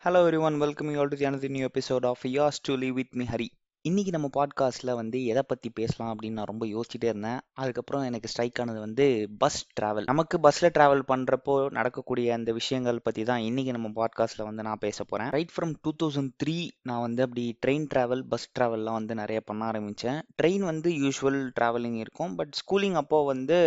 Hello everyone, welcome you all to the another new episode of Yours Truly with me Hari. இன்னைக்கு நம்ம பாட்காஸ்ட்டில் வந்து எதை பற்றி பேசலாம் அப்படின்னு நான் ரொம்ப யோசிச்சுட்டே இருந்தேன். அதுக்கப்புறம் எனக்கு ஸ்ட்ரைக் ஆனது வந்து பஸ் ட்ராவல் நமக்கு பஸ்ஸில் ட்ராவல் பண்ணுறப்போ நடக்கக்கூடிய அந்த விஷயங்கள் பற்றி தான் இன்னைக்கு நம்ம பாட்காஸ்ட்டில் வந்து நான் பேச போகிறேன் right from two thousand three நான் வந்து அப்படி ட்ரெயின் ட்ராவல் பஸ் ட்ராவல்லாம் வந்து நிறைய பண்ண ஆரம்பித்தேன் ட்ரெயின் வந்து யூஸ்வல் ட்ராவலிங் இருக்கும். பட் ஸ்கூலிங் அப்போ வந்து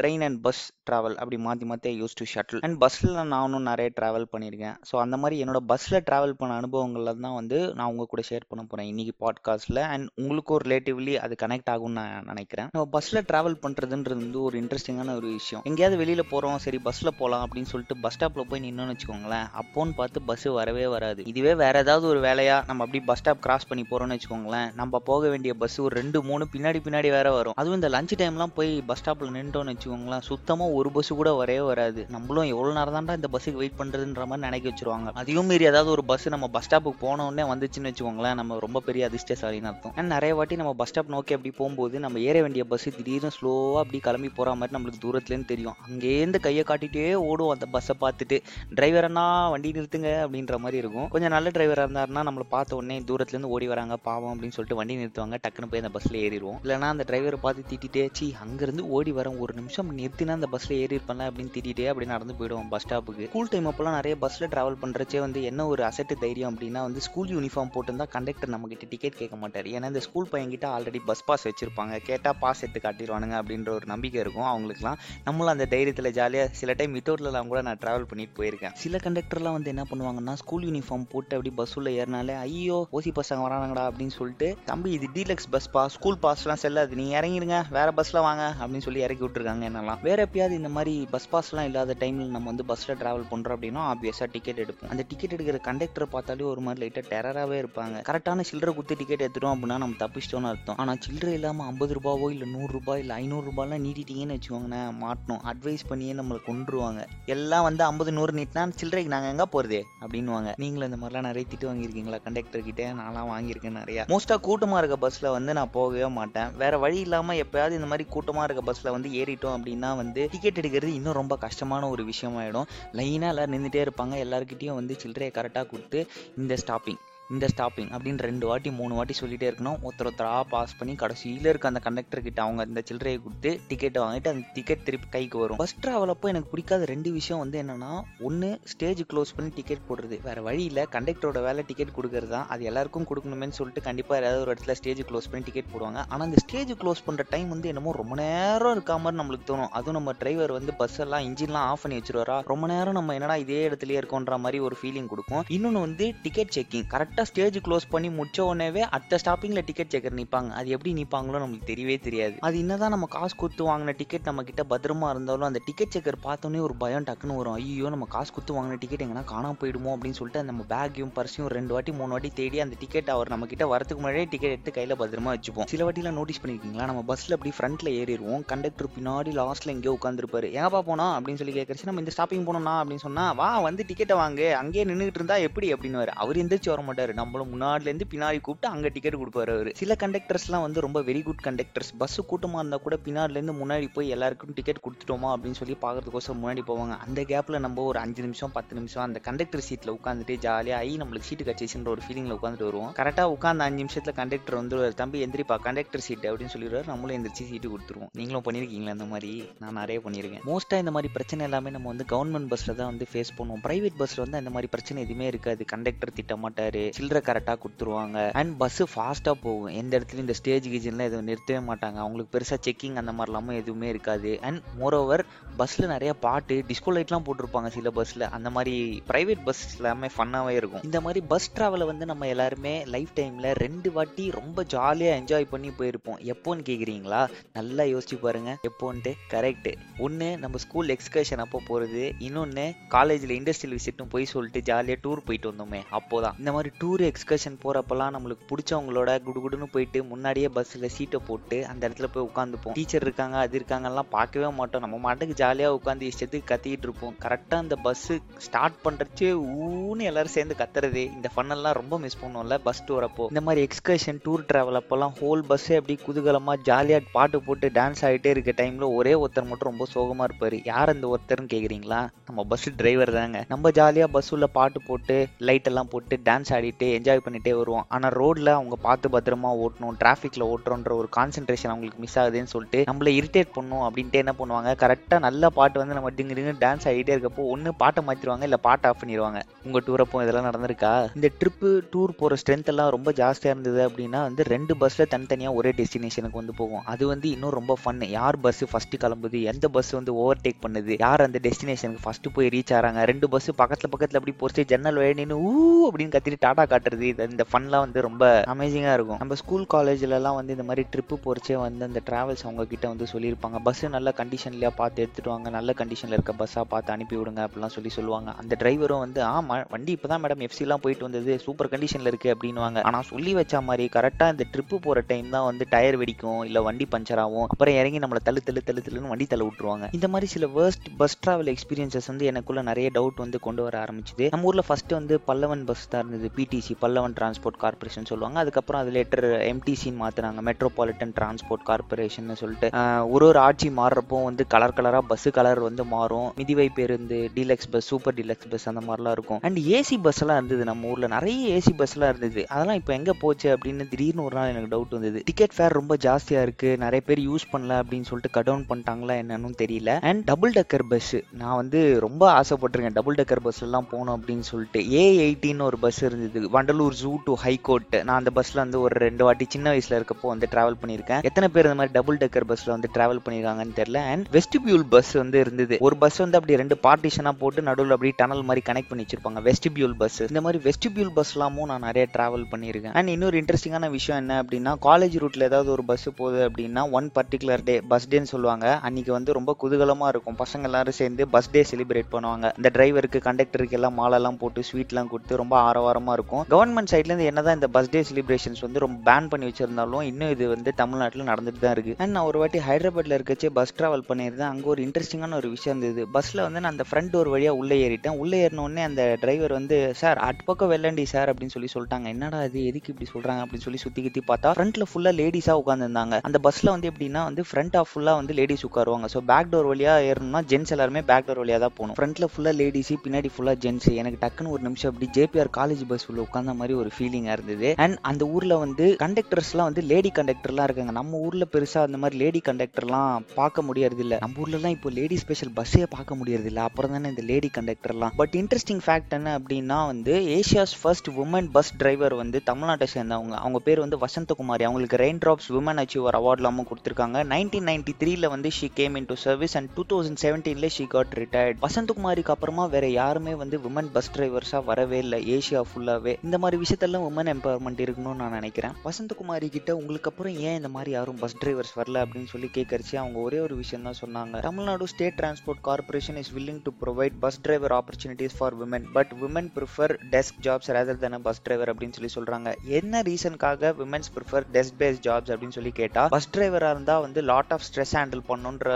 ட்ரெயின் அண்ட் பஸ் ட்ராவல் அப்படி மாற்றி மாற்றி யூஸ் டு ஷட்டில் அண்ட் பஸ்ஸில் நானும் நிறைய ட்ராவல் பண்ணியிருக்கேன். ஸோ அந்த மாதிரி என்னோட பஸ்ஸில் ட்ராவல் பண்ண அனுபவங்கள்ல தான் வந்து நான் உங்கள் கூட ஷேர் பண்ண போகிறேன் இன்னைக்கு பாட்காஸ்ட்டில் அண்ட் உங்களுக்கும் ரிலேட்டிவ்லி அது கனெக்ட் ஆகும்னு நான் நினைக்கிறேன். நம்ம பஸ்ஸில் ட்ராவல் பண்ணுறதுன்றது வந்து ஒரு இன்ட்ரெஸ்டிங்கான ஒரு விஷயம். எங்கேயாவது வெளியில் போகிறோம் சரி பஸ்ஸில் போகலாம் அப்படின்னு சொல்லிட்டு பஸ் ஸ்டாப்பில் போய் நின்னோன்னு வச்சுக்கோங்களேன் அப்போன்னு பார்த்து பஸ் வரவே வராது. இதுவே வேற ஏதாவது ஒரு வேலையாக நம்ம அப்படி பஸ் ஸ்டாப் கிராஸ் பண்ணி போகிறோம்னு வச்சுக்கோங்களேன் நம்ம போக வேண்டிய பஸ் ஒரு ரெண்டு மூணு பின்னாடி பின்னாடி வேற வரும். அதுவும் இந்த லஞ்ச் டைம்லாம் போய் பஸ் ஸ்டாப்பில் நின்றுட்டோம்னு வச்சுக்கோங்களேன் சுத்தமாக ஒரு பஸ் கூட வரவே வராது. நம்மளும் எவ்வளோ நேரம் தான்டா இந்த பஸ்ஸுக்கு வெயிட் பண்ணுறதுன்ற மாதிரி நினைக்க வச்சுருவாங்க. அதையும் மீறி ஏதாவது ஒரு பஸ் நம்ம பஸ் ஸ்டாப்புக்கு போனோடனே வந்துச்சுன்னு வச்சுக்கோங்களேன் நம்ம ரொம்ப பெரிய அதிர்ஷ்டசாலின்னு அர்த்தம். அண்ட் நிறைய வாட்டி நம்ம பஸ் ஸ்டாப் நோக்கி அப்படி போகும்போது நம்ம ஏற வேண்டிய பஸ் திடீர்னு ஸ்லோவாக அப்படி கிளம்பி போகிற மாதிரி நம்மளுக்கு தூரத்துலேருந்து தெரியும். அங்கேருந்து கையை காட்டிகிட்டே ஓடும் அந்த பஸ்ஸை பார்த்துட்டு டிரைவர் அண்ணா வண்டி நிறுத்துங்க அப்படின்ற மாதிரி இருக்கும். கொஞ்சம் நல்ல டிரைவராக இருந்தாருன்னா நம்மளை பார்த்த உடனே தூரத்துலேருந்து ஓடி வராங்க பாவம் அப்படின்னு சொல்லிட்டு வண்டி நிறுத்துவாங்க. டக்குன்னு போய் அந்த பஸ்ஸில் ஏறிடுவோம். இல்லைனா அந்த டிரைவரை பார்த்து திட்டிட்டே சி அங்கேருந்து ஓடி வரேன் ஒரு நிமிஷம் நிறுத்தினா அந்த பஸ்ஸில் ஏறி அப்படின்னு திட்டிட்டே அப்படி நடந்து போயிடுவோம் பஸ் ஸ்டாப்புக்கு ஸ்கூல் டைம் அப்போலாம் நிறைய பஸ்ஸில் ட்ராவல் பண்ணுறச்சே வந்து என்ன ஒரு அசட்டு தைரியம் அப்படின்னா வந்து ஸ்கூல் யூனிஃபார்ம் போட்டிருந்தா கண்டக்டர் நம்ம கிட்ட டிக்கெட் கேட்க மாட்டார். ஏன்னா இந்த ஸ்கூல் பையன்கிட்ட ஆல்ரெடி பஸ் பாஸ் வச்சிருப்பாங்க. கேட்டால் பாஸ் எடுத்து காட்டிடுவானுங்க அப்படின்ற ஒரு நம்பிக்கை இருக்கும் அவங்களுக்குலாம் நம்மளும் அந்த தைரியத்தில் ஜாலியாக சில டைம் வித்தவுட்லலாம் கூட நான் ட்ராவல் பண்ணிட்டு போயிருக்கேன். சில கண்டக்டர்லாம் வந்து என்ன பண்ணுவாங்கன்னா ஸ்கூல் யூனிஃபார்ம் போட்டு அப்படி பஸ் உள்ள ஏறினாலே ஐயோ ஓசி பசங்க வரானுங்கடா அப்படின்னு சொல்லிட்டு தம்பி இது டீலக்ஸ் பஸ் பா? ஸ்கூல் பாஸ்லாம் செல்லாது. நீ இறங்கிடுங்க வேற பஸ்ல வாங்க அப்படின்னு சொல்லி இறக்கி விட்டுருக்காங்க என்னெல்லாம். வேற எப்பயாவது இந்த மாதிரி பஸ் பாஸ்லாம் இல்லாத டைம்ல நம்ம வந்து பஸ்ல டிராவல் பண்றோம் அப்படின்னா ஆப்வியஸா டிக்கெட் எடுப்போம். அந்த டிக்கெட் எடுக்கிற கண்டக்டர் பார்த்தாலே ஒரு மாதிரி லைட்டா டெரராகவே இருப்பாங்க. கரெக்டான சில்லறை குத்து டிக்கெட் எடுத்துட்டோம் அப்படின்னா நம்ம தப்பிச்சிட்டோம்னு அர்த்தம். ஆனால் சில்லறை இல்லாமல் ஐம்பது ரூபாவோ இல்லை நூறுரூபா இல்லை ஐநூறுரூபாலாம் நீட்டிட்டீங்கன்னு வச்சுக்கோங்களேன் மாட்டணும். அட்வைஸ் பண்ணியே நம்மளை கொண்டுருவாங்க எல்லாம் வந்து ஐம்பது நூறு நீட்டினா சில்லறைக்கு நாங்கள் எங்கே போகிறதே அப்படின்னுவாங்க. நீங்களும் இந்த மாதிரிலாம் நிறைய திட்டு வாங்கியிருக்கீங்களா? கண்டக்டர் கிட்டே? நான்லாம் வாங்கியிருக்கேன் நிறையா. மோஸ்ட்டாக கூட்டமாக இருக்க பஸ்ஸில் வந்து நான் போகவே மாட்டேன். வேற வழி இல்லாமல் எப்பயாவது இந்த மாதிரி கூட்டமாக இருக்க பஸ்ஸில் வந்து ஏறிட்டோம் அப்படின்னா வந்து டிக்கெட் எடுக்கிறது இன்னும் ரொம்ப கஷ்டமான ஒரு விஷயமாயிடும். லைனாக எல்லோரும் நின்றுட்டே இருப்பாங்க. எல்லாருக்கிட்டேயும் வந்து சில்லறையை கரெக்டாக கொடுத்து இந்த ஸ்டாப்பிங் இந்த ஸ்டாப்பிங் அப்படின்னு ரெண்டு வாட்டி மூணு வாட்டி சொல்லிட்டே இருக்கணும். ஒருத்தர் ஒருத்தராக பாஸ் பண்ணி கடைசியில் இருக்க அந்த கண்டக்டர் கிட்ட அவங்க இந்த சில்லறையை கொடுத்து டிக்கெட்டை வாங்கிட்டு அந்த டிக்கெட் திருப்பி கைக்கு வரும். ஃபஸ்ட் ட்ராவல் அப்போ எனக்கு பிடிக்காத ரெண்டு விஷயம் வந்து என்னன்னா ஒன்று ஸ்டேஜ் க்ளோஸ் பண்ணி டிக்கெட் போடுறது. வேற வழியில் கண்டக்டரோட வேலை டிக்கெட் கொடுக்கறது தான். அது எல்லாருக்கும் கொடுக்கணுமேனு சொல்லிட்டு கண்டிப்பாக ஏதாவது ஒரு இடத்துல ஸ்டேஜ் க்ளோஸ் பண்ணி டிக்கெட் போடுவாங்க. ஆனால் அந்த ஸ்டேஜ் க்ளோஸ் பண்ணுற டைம் வந்து என்னமோ ரொம்ப நேரம் இருக்கா மாதிரி நம்மளுக்கு தோணும். அதுவும் நம்ம டிரைவர் வந்து பஸ் எல்லாம் இன்ஜின்லாம் ஆஃப் பண்ணி வச்சிருவாரா? ரொம்ப நேரம் நம்ம என்னடா இதே இடத்துலயே இருக்கோன்ற மாதிரி ஒரு ஃபீலிங் கொடுக்கும். இன்னொன்று வந்து டிக்கெட் செக்கிங் கரெக்ட் கரெக்டாக ஸ்டேஜ் க்ளோஸ் பண்ணி முடிச்ச உடனே அடுத்த ஸ்டாப்பிங்கில் டிக்கெட் செக்கர் நிற்பாங்க அது எப்படி நிற்பாங்களோ நம்மளுக்கு தெரியவே தெரியாது. அது என்னதான் நம்ம காசு கொடுத்து வாங்கின டிக்கெட் நம்ம கிட்ட பத்திரமா இருந்தாலும் அந்த டிக்கெட் செக்கர் பார்த்தோன்னே ஒரு பயம் டக்குன்னு வரும். ஐயோ நம்ம காசு கொடுத்து வாங்கின டிக்கெட் எங்கன்னா காணாம போயிடுமோ அப்படின்னு சொல்லிட்டு நம்ம பேக்கையும் பர்ஸையும் ரெண்டு வாட்டி மூணு வாட்டி தேடி அந்த டிக்கெட் அவர் நம்ம கிட்ட வரதுக்கு முன்னாடியே டிக்கெட் எடுத்து கையில் பத்திரமா வச்சுப்போம். சில வாட்டிலாம் நோட்டீஸ் பண்ணிருக்கீங்களா? நம்ம பஸ்ஸில் அப்படி ஃப்ரண்ட்ல ஏறிடுவோம். கண்டக்டர் பின்னாடி லாஸ்ட்ல எங்கேயோ உட்காந்துருப்பாரு ஏன்ப்பா போனோம் அப்படின்னு சொல்லி கேட்கறச்சு நம்ம இந்த ஸ்டாப்பிங் போனோம்னா? அப்படின்னு சொன்னா வா வந்து டிக்கெட்டை வாங்க. அங்கேயே நின்றுட்டு இருந்தா எப்படி? அப்படின்னு அவர் எந்திரிச்சு வர மாட்டார் நம்மளும் முன்னாடிலேருந்து பின்னாடி கூப்பிட்டு அங்கே டிக்கெட் கொடுப்பாரு அவர். சில கண்டக்டர்ஸ்லாம் வந்து ரொம்ப வெரி குட் கண்டக்டர்ஸ் பஸ் கூட்டமாக இருந்தால் கூட பின்னாடிலேருந்து முன்னாடி போய் எல்லாருக்கும் டிக்கெட் கொடுத்துட்டோமா அப்படின்னு சொல்லி பாக்குறதுக்கோசரம் முன்னாடி போவாங்க. அந்த கேப்பில் நம்ம ஒரு அஞ்சு நிமிஷம் பத்து நிமிஷம் அந்த கண்டக்டர் சீட்டில் உட்காந்துட்டு ஜாலியாக ஆகி நம்மளுக்கு சீட்டு கட்சிச்சுன்ற ஒரு ஃபீலிங்கில் உட்காந்துட்டு வருவோம். கரெக்டாக உட்காந்து அஞ்சு நிமிஷத்தில் கண்டக்டர் வந்து தம்பி எந்திரிப்பா கண்டக்டர் சீட் அப்படின்னு சொல்லிடுவார். நம்மளும் எந்திரிச்சு சீட்டு கொடுத்துருவோம். நீங்களும் பண்ணியிருக்கீங்களா இந்த மாதிரி? நான் நிறைய பண்ணியிருக்கேன் மோஸ்ட்டாக இந்த மாதிரி பிரச்சனை எல்லாமே நம்ம வந்து கவர்மெண்ட் பஸ்ஸில் தான் வந்து ஃபேஸ் பண்ணுவோம். ப்ரைவேட் பஸ்ஸில் வந்து அந்த மாதிரி பிரச்சனை எதுவுமே இருக்காது. கண்டக்டர் திட்ட மாட்டார் சில்லறை கரெக்டாக கொடுத்துருவாங்க. அண்ட் பஸ்ஸு ஃபாஸ்ட்டாக போகும். எந்த இடத்துலையும் இந்த ஸ்டேஜ் கிச்சன்லாம் எதுவும் நிறுத்தவே மாட்டாங்க. அவங்களுக்கு பெருசாக செக்கிங் அந்த மாதிரிலாமும் எதுவுமே இருக்காது. அண்ட் மோர் ஓவர் பஸ்ஸில் நிறைய பாட்டு டிஸ்கோ லைட்லாம் போட்டிருப்பாங்க சில பஸ்ஸில் அந்த மாதிரி ப்ரைவேட் பஸ் எல்லாமே ஃபன்னாகவே இருக்கும். இந்த மாதிரி பஸ் ட்ராவலை வந்து நம்ம எல்லாருமே லைஃப் டைமில் ரெண்டு வாட்டி ரொம்ப ஜாலியாக என்ஜாய் பண்ணி போயிருப்போம். எப்போன்னு கேட்குறீங்களா நல்லா யோசிச்சு பாருங்க. எப்போன்ட்டு? கரெக்டு ஒன்று நம்ம ஸ்கூல் எக்ஸ்கர்ஷன் அப்போ போகிறது இன்னொன்று காலேஜில் இண்டஸ்ட்ரியல் விசிட்னு போய் சொல்லிட்டு ஜாலியாக டூர் போயிட்டு வந்தோமே. அப்போதான். இந்த மாதிரி டூர் டூர் எக்ஸ்கர்ஷன் போகிறப்பெல்லாம் நம்மளுக்கு பிடிச்சவங்களோட குடுகுடுன்னு போயிட்டு முன்னாடியே பஸ்ஸில் சீட்டை போட்டு அந்த இடத்துல போய் உட்காந்துப்போம். டீச்சர் இருக்காங்க அது இருக்காங்கலாம் பார்க்கவே மாட்டோம். நம்ம மாட்டுக்கு ஜாலியாக உட்காந்து இஷ்டத்துக்கு கத்திக்கிட்டு இருப்போம். கரெக்டாக அந்த பஸ்ஸு ஸ்டார்ட் பண்ணுறச்சே ஊன்னு எல்லாரும் சேர்ந்து கத்துறது. இந்த ஃபன்னெல்லாம் ரொம்ப மிஸ் பண்ணுவோம்ல பஸ் டூரப்போ இந்த மாதிரி எக்ஸ்கர்ஷன் டூர் ட்ராவல் அப்போல்லாம் ஹோல் பஸ்ஸே அப்படி குதூகலமாக ஜாலியாக பாட்டு போட்டு டான்ஸ் ஆகிட்டே இருக்க டைமில் ஒரே ஒருத்தர் மட்டும் ரொம்ப சோகமாக இருப்பார். யார் அந்த ஒருத்தர்னு கேட்குறீங்களா நம்ம பஸ் டிரைவர் தாங்க. நம்ம ஜாலியாக பஸ் உள்ள பாட்டு போட்டு லைட் எல்லாம் போட்டு டான்ஸ் ஆடி ஆடிட்டு என்ஜாய் பண்ணிட்டே வருவோம். ஆனால் ரோட்ல அவங்க பார்த்து பத்திரமா ஓட்டணும் டிராஃபிக்ல ஓட்டுறோன்ற ஒரு கான்சென்ட்ரேஷன் அவங்களுக்கு மிஸ் ஆகுதுன்னு சொல்லிட்டு நம்மள இரிட்டேட் பண்ணும் அப்படின்ட்டு என்ன பண்ணுவாங்க? கரெக்டாக நல்ல பாட்டு வந்து நம்ம டிங்கு டிங்கு டான்ஸ் ஆகிட்டே இருக்கப்போ ஒன்று பாட்டை மாற்றிடுவாங்க இல்லை பாட்டை ஆஃப் பண்ணிடுவாங்க உங்கள் டூர் இதெல்லாம் நடந்திருக்கா? இந்த ட்ரிப்பு டூர் போகிற ஸ்ட்ரென்த் எல்லாம் ரொம்ப ஜாஸ்தியாக இருந்தது அப்படின்னா வந்து ரெண்டு பஸ்ஸில் தனித்தனியாக ஒரே டெஸ்டினேஷனுக்கு வந்து போகும். அது வந்து இன்னும் ரொம்ப ஃபன் யார் பஸ் ஃபர்ஸ்ட் கிளம்புது? எந்த பஸ் வந்து ஓவர்டேக் பண்ணுது? யார் அந்த டெஸ்டினேஷனுக்கு ஃபர்ஸ்ட் போய் ரீச் ஆகிறாங்க ரெண்டு பஸ் பக்கத்தில் பக்கத்தில் அப்படி போச்சு ஜன்னல் வழியா நின்று ஊ அப்படின்னு கத்திட்டு டாடா காட்டுறது இது இந்த ஃபன்லாம் வந்து ரொம்ப அமேசிங்காக இருக்கும். நம்ம ஸ்கூல் காலேஜ்லலாம் வந்து இந்த மாதிரி ட்ரிப்பு போகிறச்சே வந்து அந்த ட்ராவல்ஸ் அவங்க கிட்ட வந்து சொல்லியிருப்பாங்க. பஸ்ஸு நல்ல கண்டிஷன்லையா பார்த்து எடுத்துட்டு வாங்க நல்ல கண்டிஷனில் இருக்க பஸ்ஸாக பார்த்து அனுப்பி விடுங்க அப்படிலாம் சொல்லி சொல்லுவாங்க. அந்த டிரைவரும் வந்து ஆமாம் வண்டி இப்போ தான் மேடம் எஃப்சிலாம் போயிட்டு வந்தது சூப்பர் கண்டிஷனில் இருக்குது அப்படின்னுவாங்க. ஆனால் சொல்லி வச்ச மாதிரி கரெக்டாக இந்த ட்ரிப்பு போகிற டைம் தான் வந்து டயர் வெடிக்கும் இல்லை வண்டி பஞ்சர் ஆகும் அப்புறம் இறங்கி நம்மளை தள்ளு தள்ளு தள்ளு தள்ளுன்னு வண்டி தள்ள விட்டுருவாங்க. இந்த மாதிரி சில வேர்ஸ்ட் பஸ் ட்ராவல் எக்ஸ்பீரியன்சஸ் வந்து எனக்குள்ள நிறைய டவுட் வந்து கொண்டு வர ஆரம்பிச்சுது. நம்ம ஊரில் ஃபஸ்ட்டு வந்து பல்லவன் பஸ் தான் இருந்தது பிடிசி பல்லவன் டிரான்ஸ்போர்ட் கார்பரேஷன் சொல்லுவாங்க. அதுக்கப்புறம் அது லேட்டர் எம்டிசின்னு மாற்றினாங்க மெட்ரோபாலிட்டன் டிரான்ஸ்போர்ட் கார்பரேஷன் சொல்லிட்டு. ஒரு ஒரு ஆட்சி மாறுறப்போ வந்து கலர் கலராக பஸ் கலர் வந்து மாறும். மிதிவை பேருந்து deluxe bus super deluxe bus அந்த மாதிரிலாம் இருக்கும். அண்ட் ஏசி பஸ் எல்லாம் இருந்தது நம்ம ஊரில். நிறைய ஏசி பஸ் எல்லாம் இருந்தது. அதெல்லாம் இப்போ எங்கே போச்சு அப்படின்னு திடீர்னு ஒரு நாள் எனக்கு டவுட் வந்தது. டிக்கெட் ஃபேர் ரொம்ப ஜாஸ்தியாக இருக்கு. நிறைய பேர் யூஸ் பண்ணல அப்படின்னு சொல்லிட்டு கட் டவுன் பண்ணிட்டாங்களா என்னன்னு தெரியல. அண்ட் டபுள் டக்கர் பஸ் நான் வந்து ரொம்ப ஆசைப்பட்டிருக்கேன். டபுள் டக்கர் பஸ் எல்லாம் போகணும் அப்படின்னு சொல்லிட்டு. ஏ எயிட்டின்னு ஒரு பஸ் இருந்தது. வண்டலூர் ஜூ டு ஹைகோர்ட் நான் அந்த பஸ்ல வந்து ஒரு ரெண்டு வாட்டி சின்ன வயசுல இருக்கப்போ வந்து டிராவல் பண்ணியிருக்கேன். எத்தனை பேர் இந்த மாதிரி டபுள் டெக்கர் பஸ்ல வந்து டிராவல் பண்ணிருக்காங்கன்னு தெரியல. அண்ட் வெஸ்டிபியூல் பஸ் வந்து இருந்தது. ஒரு பஸ் வந்து அப்படி ரெண்டு பார்ட்டிஷனா போட்டு நடுவில் அப்படி டனல் மாதிரி கனெக்ட் பண்ணி வச்சிருப்பாங்க. வெஸ்டிபியூல் பஸ் இந்த மாதிரி வெஸ்டிபியூல் பஸ்லாமும் நான் நிறைய டிராவல் பண்ணியிருக்கேன். அண்ட் இன்னொரு இன்ட்ரெஸ்டிங்கான விஷயம் என்ன அப்படின்னா காலேஜ் ரூட்ல ஏதாவது ஒரு பஸ் போகுது அப்படின்னா ஒன் பர்டிகுலர் டே பஸ் டேன்னு சொல்லுவாங்க. அன்னைக்கு வந்து ரொம்ப குதூகலமா இருக்கும். பசங்க எல்லாரும் சேர்ந்து பஸ் டே செலிப்ரேட் பண்ணுவாங்க. இந்த டிரைவருக்கு கண்டக்டருக்கு எல்லாம் மாலெல்லாம் போட்டு ஸ்வீட்லாம் கொடுத்து ரொம்ப ஆரவாரமா இருக்கும். கவர்மெண்ட் சைட்லேருந்து என்னதான் இந்த பஸ் டே செலிப்ரேஷன்ஸ் வந்து ரொம்ப பேன் பண்ணி வச்சிருந்தாலும் இன்னும் இது வந்து தமிழ்நாட்டில் நடந்துட்டு தான் இருக்கு. அண்ட் நான் ஒரு வாட்டி ஹைதராபாத்ல இருக்கச்சே பஸ் டிராவல் பண்ணியிருந்தேன். அங்கே ஒரு இன்ட்ரெஸ்டிங்கான ஒரு விஷயம் இருந்தது. பஸ்ல வந்து நான் அந்த ஃப்ரண்ட் டோர் வழியாக உள்ளே ஏறிட்டேன். உள்ளே ஏறினோடனே அந்த டிரைவர் வந்து சார் அட் பக்கம் வெள்ளண்டி சார் அப்படின்னு சொல்லி சொல்லிட்டாங்க. என்னடா இது? எதுக்கு இப்படி சொல்றாங்க? அப்படின்னு சொல்லி சுத்தி கித்தி பார்த்தா ஃப்ரண்ட்ல ஃபுல்லா லேடிஸா உட்காந்துருந்தாங்க அந்த பஸ்ல வந்து எப்படின்னா வந்து ஃப்ரண்ட் ஆஃப் ஃபுல்லா வந்து லேடிஸ் உட்காருவாங்க. ஸோ பேக் டோர் வழியா ஏறணும்னா ஜென்ஸ் எல்லாருமே பேக் டோர் வழியா தான் போகணும். ஃப்ரண்ட்ல ஃபுல்லா லேடிஸ் பின்னாடி ஃபுல்லா ஜென்ஸ் எனக்கு டக்குன்னு ஒரு நிமிஷம் அப்படி ஜேபிஆர் காலேஜ் பஸ் உள்ள உட்காந்த மாதிரி ஒரு ஃபீலிங்கா இருந்தது. அண்ட் அந்த ஊர்ல வந்து கண்டக்டர்ஸ்லாம் வந்து லேடி கண்டக்டர்லாம் இருக்காங்க. நம்ம ஊர்ல பெருசா அந்த மாதிரி லேடி கண்டக்டர்லாம் பார்க்க முடியறது இல்ல. நம்ம ஊர்லலாம் இப்போ லேடி ஸ்பெஷல் பஸ்ஸே பார்க்க முடியறது இல்ல. அப்புறம் தானே இந்த லேடி கண்டக்டர்லாம் பட் இன்ட்ரெஸ்டிங் ஃபேக்ட் என்ன அப்படின்னா வந்து Asia's first woman bus driver வந்து தமிழ்நாட்டை சேர்ந்தவங்க. அவங்க பேர் வந்து வசந்தகுமாரி அவங்களுக்கு ரெயின் ட்ராப்ஸ் உமன் அச்சீவர் அவார்ட்லாமும் கொடுத்துருக்காங்க. நைன்டீன் நைன்டி த்ரீல வந்து she came in to service and two thousand செவன்டீன்ல she got retired வசந்தகுமாரிக்கு அப்புறமா வேற யாருமே வந்து உமன் பஸ் டிரைவர்ஸா வரவே இல்லை. ஏஷியா ஃபுல்லாவே இந்த மாதிரி விஷயத்தெல்லாம் உமன் எம்பவர்மெண்ட் இருக்கணும்னு நான் நினைக்கிறேன். வசந்தகுமாரி கிட்ட உங்களுக்கு அப்புறம் ஏன் இந்த மாதிரி யாரும் பஸ் டிரைவர்ஸ் வரல அப்படின்னு சொல்லி கேட்கறச்சு அவங்க ஒரே ஒரு விஷயம் தான் சொன்னாங்க. Tamil Nadu state transport corporation is willing to provide bus driver opportunities for women but women prefer desk jobs rather than bus driver அப்படின்னு சொல்லி சொல்றாங்க. என்ன ரீசனுக்காக womens prefer desk base jobs அப்படின்னு சொல்லி கேட்டா பஸ் டிரைவரா இருந்தா வந்து லாட் ஆஃப் ஸ்ட்ரெஸ் ஹேண்டில் பண்ணுன்ற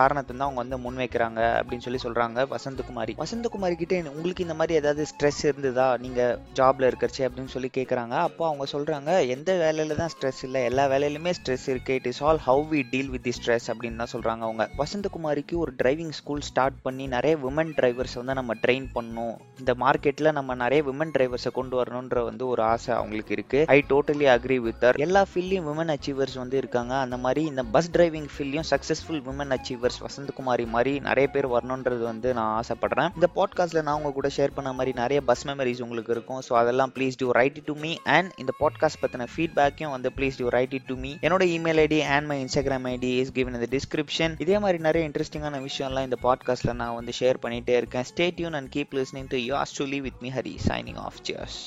காரணத்தை தான் அவங்க வந்து முன்வைக்கிறாங்க அப்படின்னு சொல்லி சொல்றாங்க வசந்தகுமாரி. வசந்தகுமாரி கிட்ட உங்களுக்கு இந்த மாதிரி ஏதாவது ஸ்ட்ரெஸ் இருந்ததா? நீங்க ஜாப்ல இருக்கறச்சு அப்படின்னு சொல்லி கேட்குறாங்க அப்போ அவங்க சொல்றாங்க எந்த வேலையில தான் ஸ்ட்ரெஸ் இல்லை எல்லா வேலையிலுமே ஸ்ட்ரெஸ் இருக்கு. It is all how we deal with the stress அப்படின்னு தான் சொல்றாங்க அவங்க. வசந்தகுமாரிக்கு ஒரு டிரைவிங் ஸ்கூல் ஸ்டார்ட் பண்ணி நிறைய விமன் டிரைவர்ஸ் வந்து நம்ம ட்ரெயின் பண்ணணும். இந்த மார்க்கெட்ல நம்ம நிறைய விமன் டிரைவர்ஸை கொண்டு வரணும்ன்ற வந்து ஒரு ஆசை அவங்களுக்கு இருக்கு. ஐ டோட்டலி அக்ரி வித் எல்லா ஃபீல்ட்லயும் விமன் அச்சீவர்ஸ் வந்து இருக்காங்க. அந்த மாதிரி இந்த பஸ் டிரைவிங் ஃபீல்ட்லயும் சக்சஸ்ஃபுல் விமன் அச்சீவர்ஸ் வசந்தகுமாரி மாதிரி நிறைய பேர் வரணுன்றது வந்து நான் ஆசைப்படுறேன். இந்த பாட்காஸ்ட்ல நான் உங்க கூட ஷேர் பண்ண மாதிரி நிறைய பஸ் மெமரிஸ் உங்களுக்கு இருக்கும். ஸோ அதை அதெல்லாம் please do write it to me and இந்த பாட்காஸ்ட் பத்தின ஃபீட்பேக்கையும் வந்து please do write it to me என்னோட email ID and my Instagram ID is given இந்த டிஸ்கிரிப்ஷன் இதே மாதிரி நிறைய இன்ட்ரெஸ்டிங்கான விஷயம்லாம் இந்த பாட்காஸ்ட்ல நான் வந்து ஷேர் பண்ணிட்டே இருக்கேன். Stay tuned and keep listening to us to live with me Hari signing off cheers